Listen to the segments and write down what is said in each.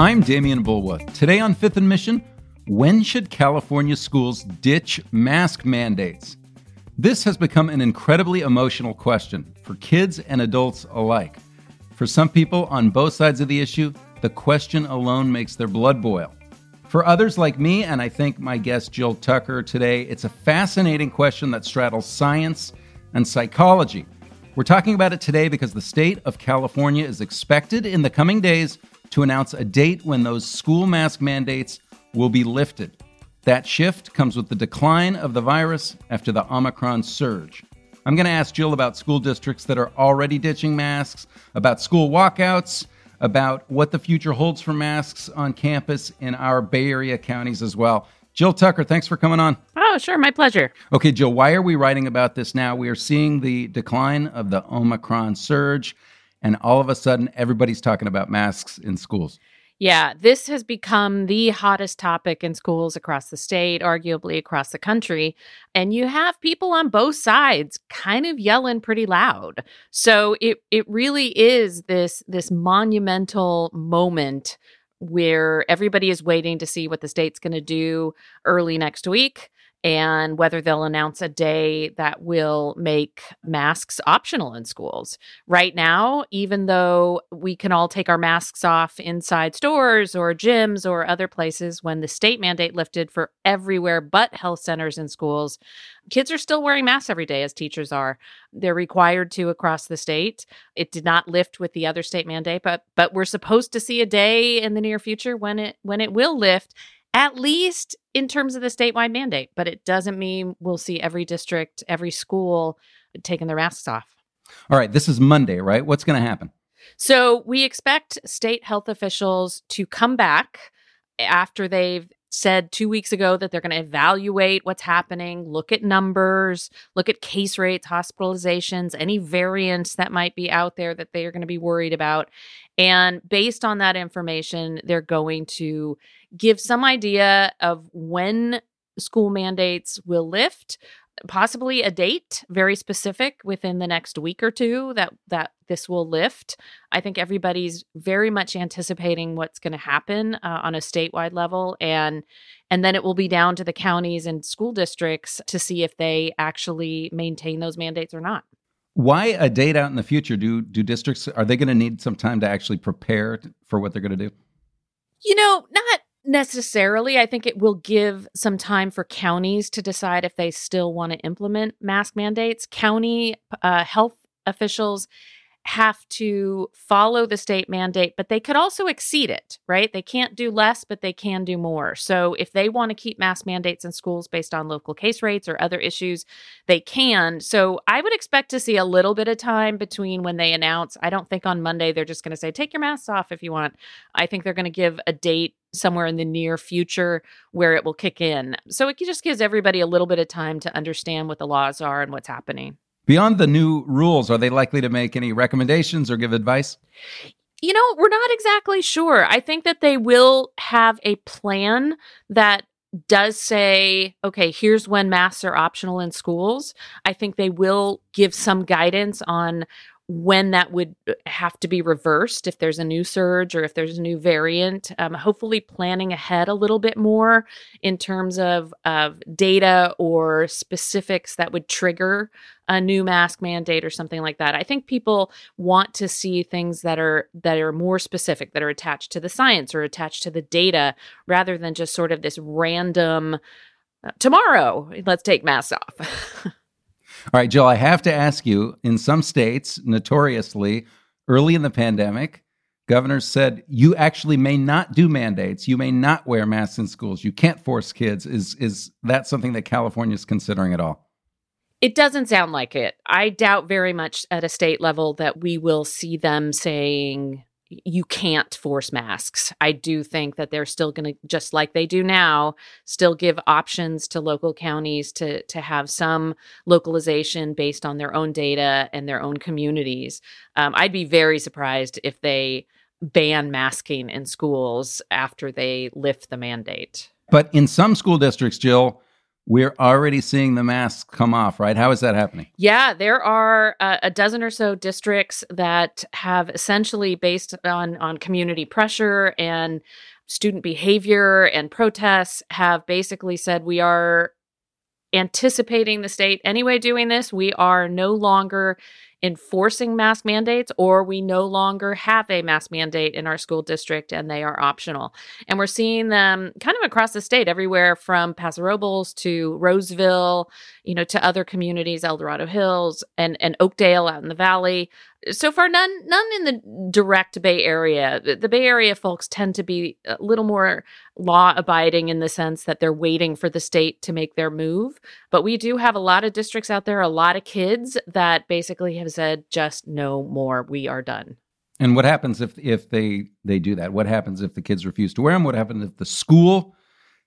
I'm Demian Bulwa. Today on Fifth and Mission, when should California schools ditch mask mandates? This has become an incredibly emotional question for kids and adults alike. For some people on both sides of the issue, the question alone makes their blood boil. For others like me, and I think my guest Jill Tucker today, it's a fascinating question that straddles science and psychology. We're talking about it today because the state of California is expected in the coming days to announce a date when those school mask mandates will be lifted. That shift comes with the decline of the virus after the Omicron surge. I'm going to ask Jill about school districts that are already ditching masks, about school walkouts, about what the future holds for masks on campus in our Bay Area counties as well. Jill Tucker, thanks for coming on. Oh, sure, my pleasure. Okay, Jill, why are we writing about this now? We are seeing the decline of the Omicron surge and all of a sudden everybody's talking about masks in schools. Yeah, this has become the hottest topic in schools across the state, arguably across the country. And you have people on both sides kind of yelling pretty loud. So it it really is this this monumental moment where everybody is waiting to see what the state's going to do early next week and whether they'll announce a day that will make masks optional in schools. Right now, even though we can all take our masks off inside stores or gyms or other places when the state mandate lifted for everywhere but health centers and schools, kids are still wearing masks every day as teachers are. They're required to across the state. It did not lift with the other state mandate, but but we're supposed to see a day in the near future when it when it will lift at least in terms of the statewide mandate, but it doesn't mean we'll see every district, every school taking their masks off. All right, this is Monday, right? What's going to happen? So we expect state health officials to come back after they've said two weeks ago that they're going to evaluate what's happening, look at numbers, look at case rates, hospitalizations, any variants that might be out there that they are going to be worried about. And based on that information, they're going to give some idea of when school mandates will lift possibly a date very specific within the next week or two that that this will lift. I think everybody's very much anticipating what's going to happen uh, on a statewide level and and then it will be down to the counties and school districts to see if they actually maintain those mandates or not. Why a date out in the future? Do do districts are they going to need some time to actually prepare for what they're going to do? You know not necessarily. I think it will give some time for counties to decide if they still want to implement mask mandates. County uh, health officials have to follow the state mandate, but they could also exceed it, right? They can't do less, but they can do more. So if they want to keep mask mandates in schools based on local case rates or other issues, they can. So I would expect to see a little bit of time between when they announce. I don't think on Monday they're just going to say, take your masks off if you want. I think they're going to give a date somewhere in the near future where it will kick in. So it just gives everybody a little bit of time to understand what the laws are and what's happening. Beyond the new rules, are they likely to make any recommendations or give advice? You know, we're not exactly sure. I think that they will have a plan that does say, okay, here's when masks are optional in schools. I think they will give some guidance on when that would uh, have to be reversed if there's a new surge or if there's a new variant. Um, hopefully, planning ahead a little bit more in terms of, of data or specifics that would trigger a new mask mandate or something like that. I think people want to see things that are that are more specific, that are attached to the science or attached to the data, rather than just sort of this random. Uh, tomorrow, let's take masks off. All right, Jill, I have to ask you in some states, notoriously, early in the pandemic, governors said you actually may not do mandates. You may not wear masks in schools. You can't force kids. Is is that something that California is considering at all? It doesn't sound like it. I doubt very much at a state level that we will see them saying you can't force masks. I do think that they're still going to just like they do now, still give options to local counties to to have some localization based on their own data and their own communities. Um, I'd be very surprised if they ban masking in schools after they lift the mandate. But in some school districts, Jill, we're already seeing the masks come off, right? How is that happening? Yeah, there are uh, a dozen or so districts that have essentially, based on on community pressure and student behavior and protests, have basically said we are anticipating the state anyway doing this. We are no longer enforcing mask mandates, or we no longer have a mask mandate in our school district and they are optional. And we're seeing them kind of across the state, everywhere from Paso Robles to Roseville, you know, to other communities, El Dorado Hills and, and Oakdale out in the valley so far none none in the direct bay area the, the, bay area folks tend to be a little more law abiding in the sense that they're waiting for the state to make their move but we do have a lot of districts out there a lot of kids that basically have said just no more we are done and what happens if if they they do that what happens if the kids refuse to wear them what happens if the school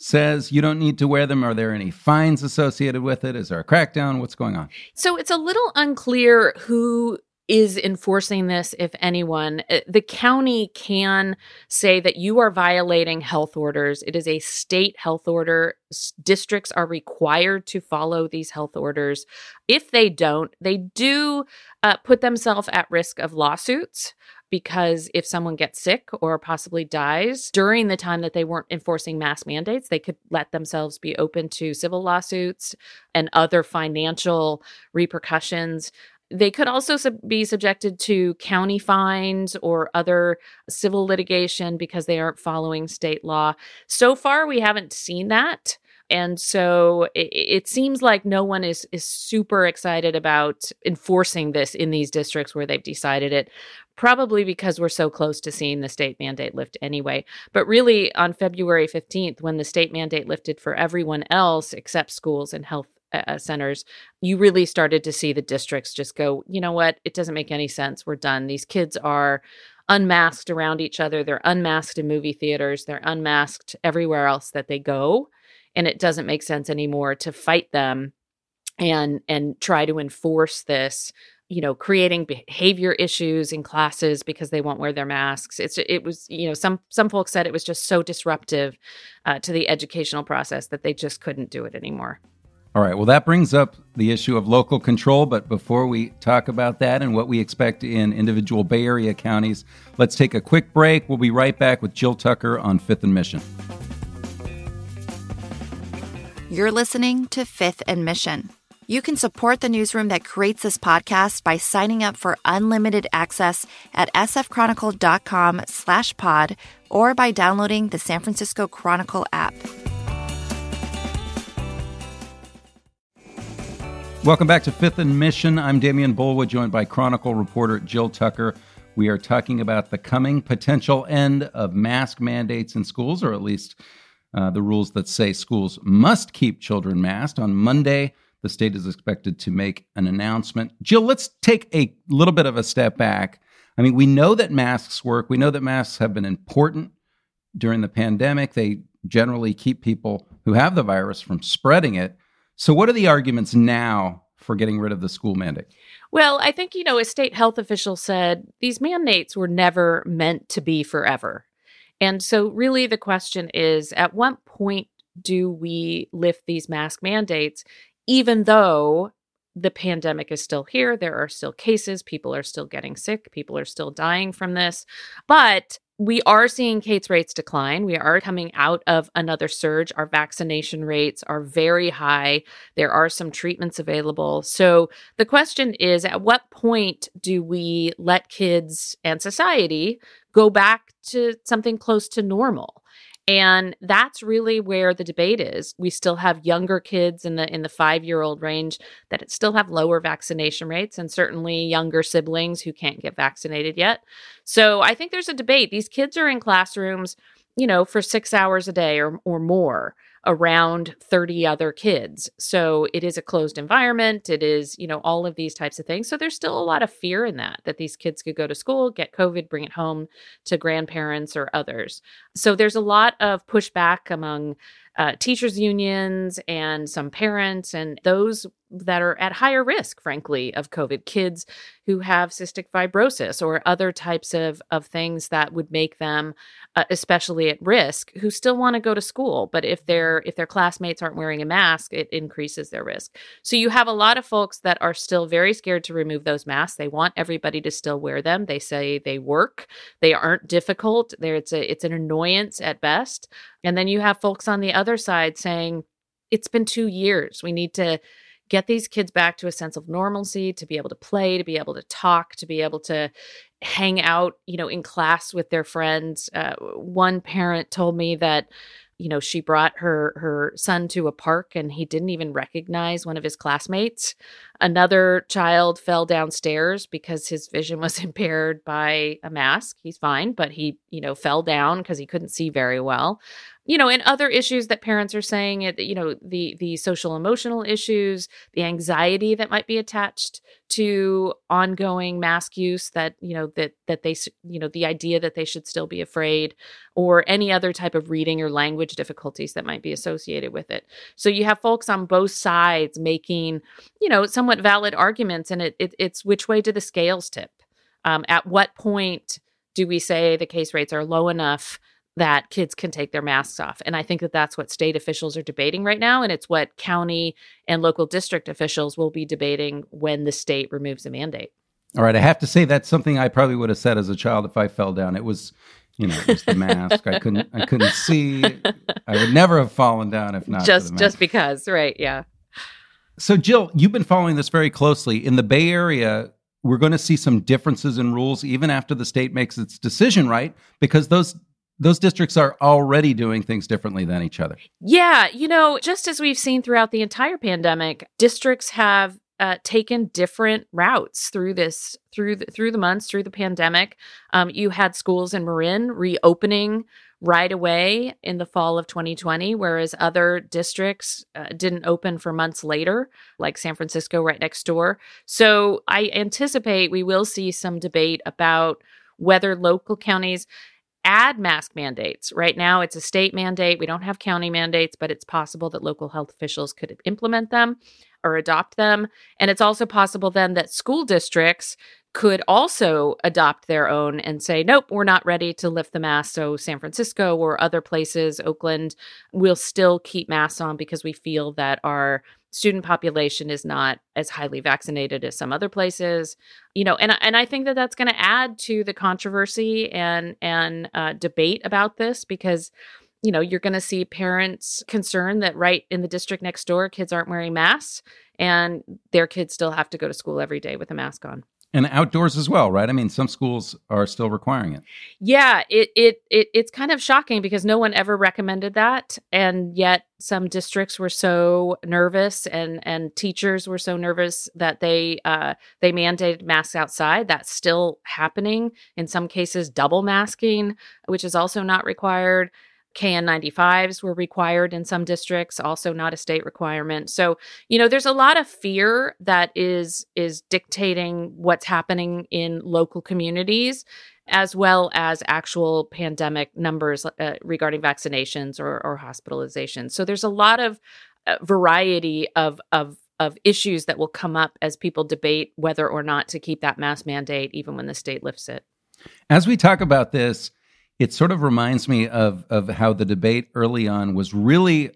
says you don't need to wear them? Are there any fines associated with it? Is there a crackdown? What's going on? So it's a little unclear who is enforcing this, if anyone. Uh, the county can say that you are violating health orders. It is a state health order. Districts are required to follow these health orders. If they don't, they do uh, put themselves at risk of lawsuits because if someone gets sick or possibly dies during the time that they weren't enforcing mask mandates, they could let themselves be open to civil lawsuits and other financial repercussions. They could also sub- be subjected to county fines or other civil litigation because they aren't following state law. So far, we haven't seen that. And so it, it, seems like no one is is super excited about enforcing this in these districts where they've decided it. Probably because we're so close to seeing the state mandate lift anyway. But really, on February 15th, when the state mandate lifted for everyone else except schools and health uh, centers, you really started to see the districts just go, you know what? It doesn't make any sense. We're done. These kids are unmasked around each other. They're unmasked in movie theaters. They're unmasked everywhere else that they go. And it doesn't make sense anymore to fight them and and try to enforce this you know creating behavior issues in classes because they won't wear their masks it's it was you know some some folks said it was just so disruptive uh, to the educational process that they just couldn't do it anymore all right. Well, that brings up the issue of local control. But before we talk about that and what we expect in individual Bay Area counties, let's take a quick break. We'll be right back with Jill Tucker on Fifth and Mission. You're listening to Fifth and Mission. You can support the newsroom that creates this podcast by signing up for unlimited access at sfchronicle.com slash pod or by downloading the San Francisco Chronicle app. Welcome back to Fifth and Mission. I'm Demian Bulwa, joined by Chronicle reporter Jill Tucker. We are talking about the coming potential end of mask mandates in schools, or at least uh, the rules that say schools must keep children masked. On Monday, the state is expected to make an announcement. Jill, let's take a little bit of a step back. I mean, we know that masks work. We know that masks have been important during the pandemic. They generally keep people who have the virus from spreading it. So, what are the arguments now for getting rid of the school mandate? Well, I think, you know, a state health official said these mandates were never meant to be forever. And so, really, the question is at what point do we lift these mask mandates, even though the pandemic is still here? There are still cases, people are still getting sick, people are still dying from this. But we are seeing case rates decline. We are coming out of another surge. Our vaccination rates are very high. There are some treatments available. So the question is at what point do we let kids and society go back to something close to normal? And that's really where the debate is. We still have younger kids in the in the 5 year old range that still have lower vaccination rates and certainly younger siblings who can't get vaccinated yet. So i think there's a debate. These kids are in classrooms you know for 6 hours a day or or more around 30 other kids. So it is a closed environment. It is, you know, all of these types of things. So there's still a lot of fear in that, that these kids could go to school, get COVID, bring it home to grandparents or others. So there's a lot of pushback among uh, teachers unions and some parents and those that are at higher risk, frankly, of COVID. Kids who have cystic fibrosis or other types of, of things that would make them uh, especially at risk, who still want to go to school, but if their if their classmates aren't wearing a mask, it increases their risk. So you have a lot of folks that are still very scared to remove those masks. They want everybody to still wear them. They say they work. They aren't difficult. There, it's a it's an annoyance at best. And then you have folks on the other side saying, "It's been two years. We need to." get these kids back to a sense of normalcy, to be able to play, to be able to talk, to be able to hang out, you know, in class with their friends. Uh, one parent told me that you know she brought her her son to a park and he didn't even recognize one of his classmates. Another child fell downstairs because his vision was impaired by a mask. He's fine but he you know fell down because he couldn't see very well you know and other issues that parents are saying it you know the the social emotional issues the anxiety that might be attached to ongoing mask use that you know that that they you know the idea that they should still be afraid or any other type of reading or language difficulties that might be associated with it. So you have folks on both sides making you know somewhat valid arguments and it, it it's which way do the scales tip? Um, at what point do we say the case rates are low enough that kids can take their masks off. And I think that that's what state officials are debating right now. And it's what county and local district officials will be debating when the state removes the mandate. All right. I have to say that's something I probably would have said as a child if I fell down. It was, you know, it was the mask. I couldn't, I couldn't see. I would never have fallen down if not just, just because. Right. Yeah. So Jill, you've been following this very closely in the Bay Area. We're going to see some differences in rules even after the state makes its decision, right? Because those those districts are already doing things differently than each other. Yeah, you know, just as we've seen throughout the entire pandemic, districts have uh, taken different routes through this through the, through the months through the pandemic. Um, you had schools in Marin reopening right away in the fall of 2020, whereas other districts uh, didn't open for months later, like San Francisco right next door. So I anticipate we will see some debate about whether local counties add mask mandates. Right now, it's a state mandate. We don't have county mandates, but it's possible that local health officials could implement them or adopt them. And it's also possible then that school districts could also adopt their own and say, nope, we're not ready to lift the mask. So, San Francisco or other places, Oakland, will still keep masks on because we feel that our student population is not as highly vaccinated as some other places you know and and i think that that's going to add to the controversy and and uh, debate about this because you know you're going to see parents concerned that right in the district next door kids aren't wearing masks and their kids still have to go to school every day with a mask on and outdoors as well right? I mean some schools are still requiring it. Yeah it, it it it's kind of shocking because no one ever recommended that and yet some districts were so nervous and and teachers were so nervous that they uh they mandated masks outside. That's still happening in some cases double masking which is also not required KN95s were required in some districts, also not a state requirement. So, you know, there's a lot of fear that is is dictating what's happening in local communities as well as actual pandemic numbers uh, regarding vaccinations or, or hospitalizations. So there's a lot of uh, variety of of of issues that will come up as people debate whether or not to keep that mask mandate even when the state lifts it. As we talk about this, it sort of reminds me of of how the debate early on was really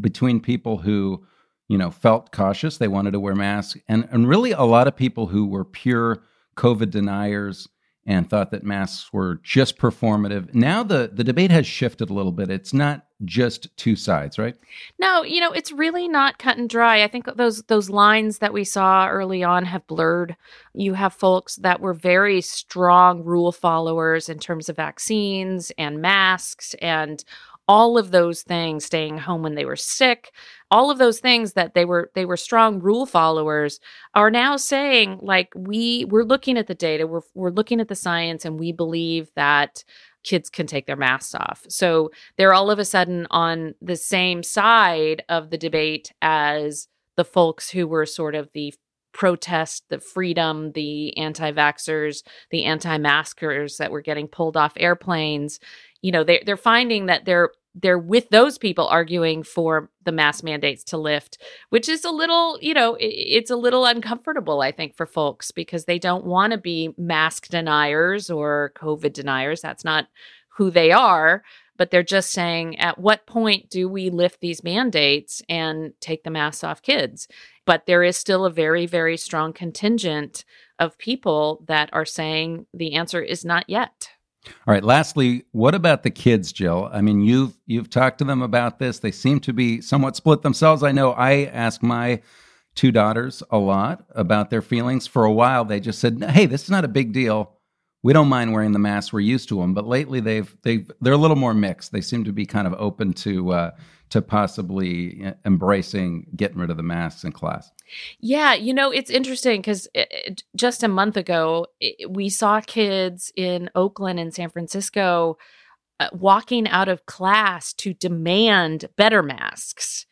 between people who you know felt cautious they wanted to wear masks and and really a lot of people who were pure covid deniers and thought that masks were just performative. Now the the debate has shifted a little bit. It's not just two sides, right? No, you know, it's really not cut and dry. I think those those lines that we saw early on have blurred. You have folks that were very strong rule followers in terms of vaccines and masks and all of those things staying home when they were sick all of those things that they were they were strong rule followers are now saying like we we're looking at the data we're we're looking at the science and we believe that kids can take their masks off. So they're all of a sudden on the same side of the debate as the folks who were sort of the protest the freedom, the anti vaxxers, the anti maskers that were getting pulled off airplanes. You know they they're finding that they're they're with those people arguing for the mask mandates to lift, which is a little, you know, it's a little uncomfortable, I think, for folks because they don't want to be mask deniers or COVID deniers. That's not who they are. But they're just saying, at what point do we lift these mandates and take the masks off kids? But there is still a very, very strong contingent of people that are saying the answer is not yet. All right. Lastly, what about the kids, Jill? I mean, you've you've talked to them about this. They seem to be somewhat split themselves. I know I ask my two daughters a lot about their feelings. For a while, they just said, "Hey, this is not a big deal. We don't mind wearing the masks. We're used to them." But lately, they've they've they're a little more mixed. They seem to be kind of open to uh, to possibly eh, embracing getting rid of the masks in class. Yeah, you know, it's interesting because eh, eh, just a month ago, we saw kids in Oakland and San Francisco uh, walking out of class to demand better masks,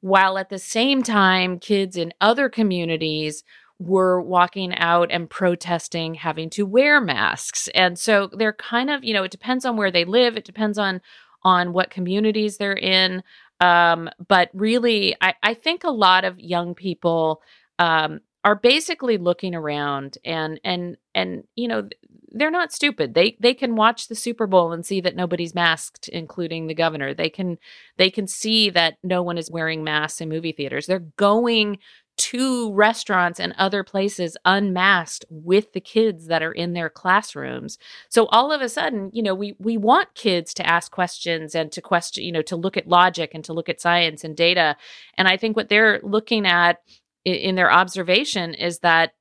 while at the same time, kids in other communities were walking out and protesting having to wear masks. And so they're kind of, you know, it depends on where they live, it depends on on what communities they're in. Um, but really, I, I think a lot of young people um, are basically looking around and and and you know they're not stupid. They they can watch the Super Bowl and see that nobody's masked, including the governor. They can they can see that no one is wearing masks in movie theaters. They're going to restaurants and other places unmasked with the kids that are in their classrooms. So all of a sudden, you know, we we want kids to ask questions and to question, you know, to look at logic and to look at science and data. And I think what they're looking at in their observation is that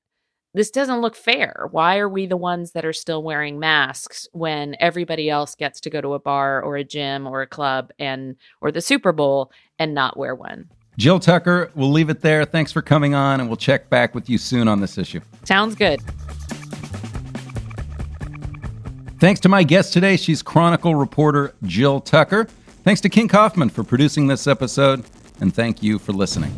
this doesn't look fair. Why are we the ones that are still wearing masks when everybody else gets to go to a bar or a gym or a club and or the Super Bowl and not wear one? Jill Tucker, we'll leave it there. Thanks for coming on, and we'll check back with you soon on this issue. Sounds good. Thanks to my guest today. She's Chronicle reporter Jill Tucker. Thanks to King Kaufman for producing this episode, and thank you for listening.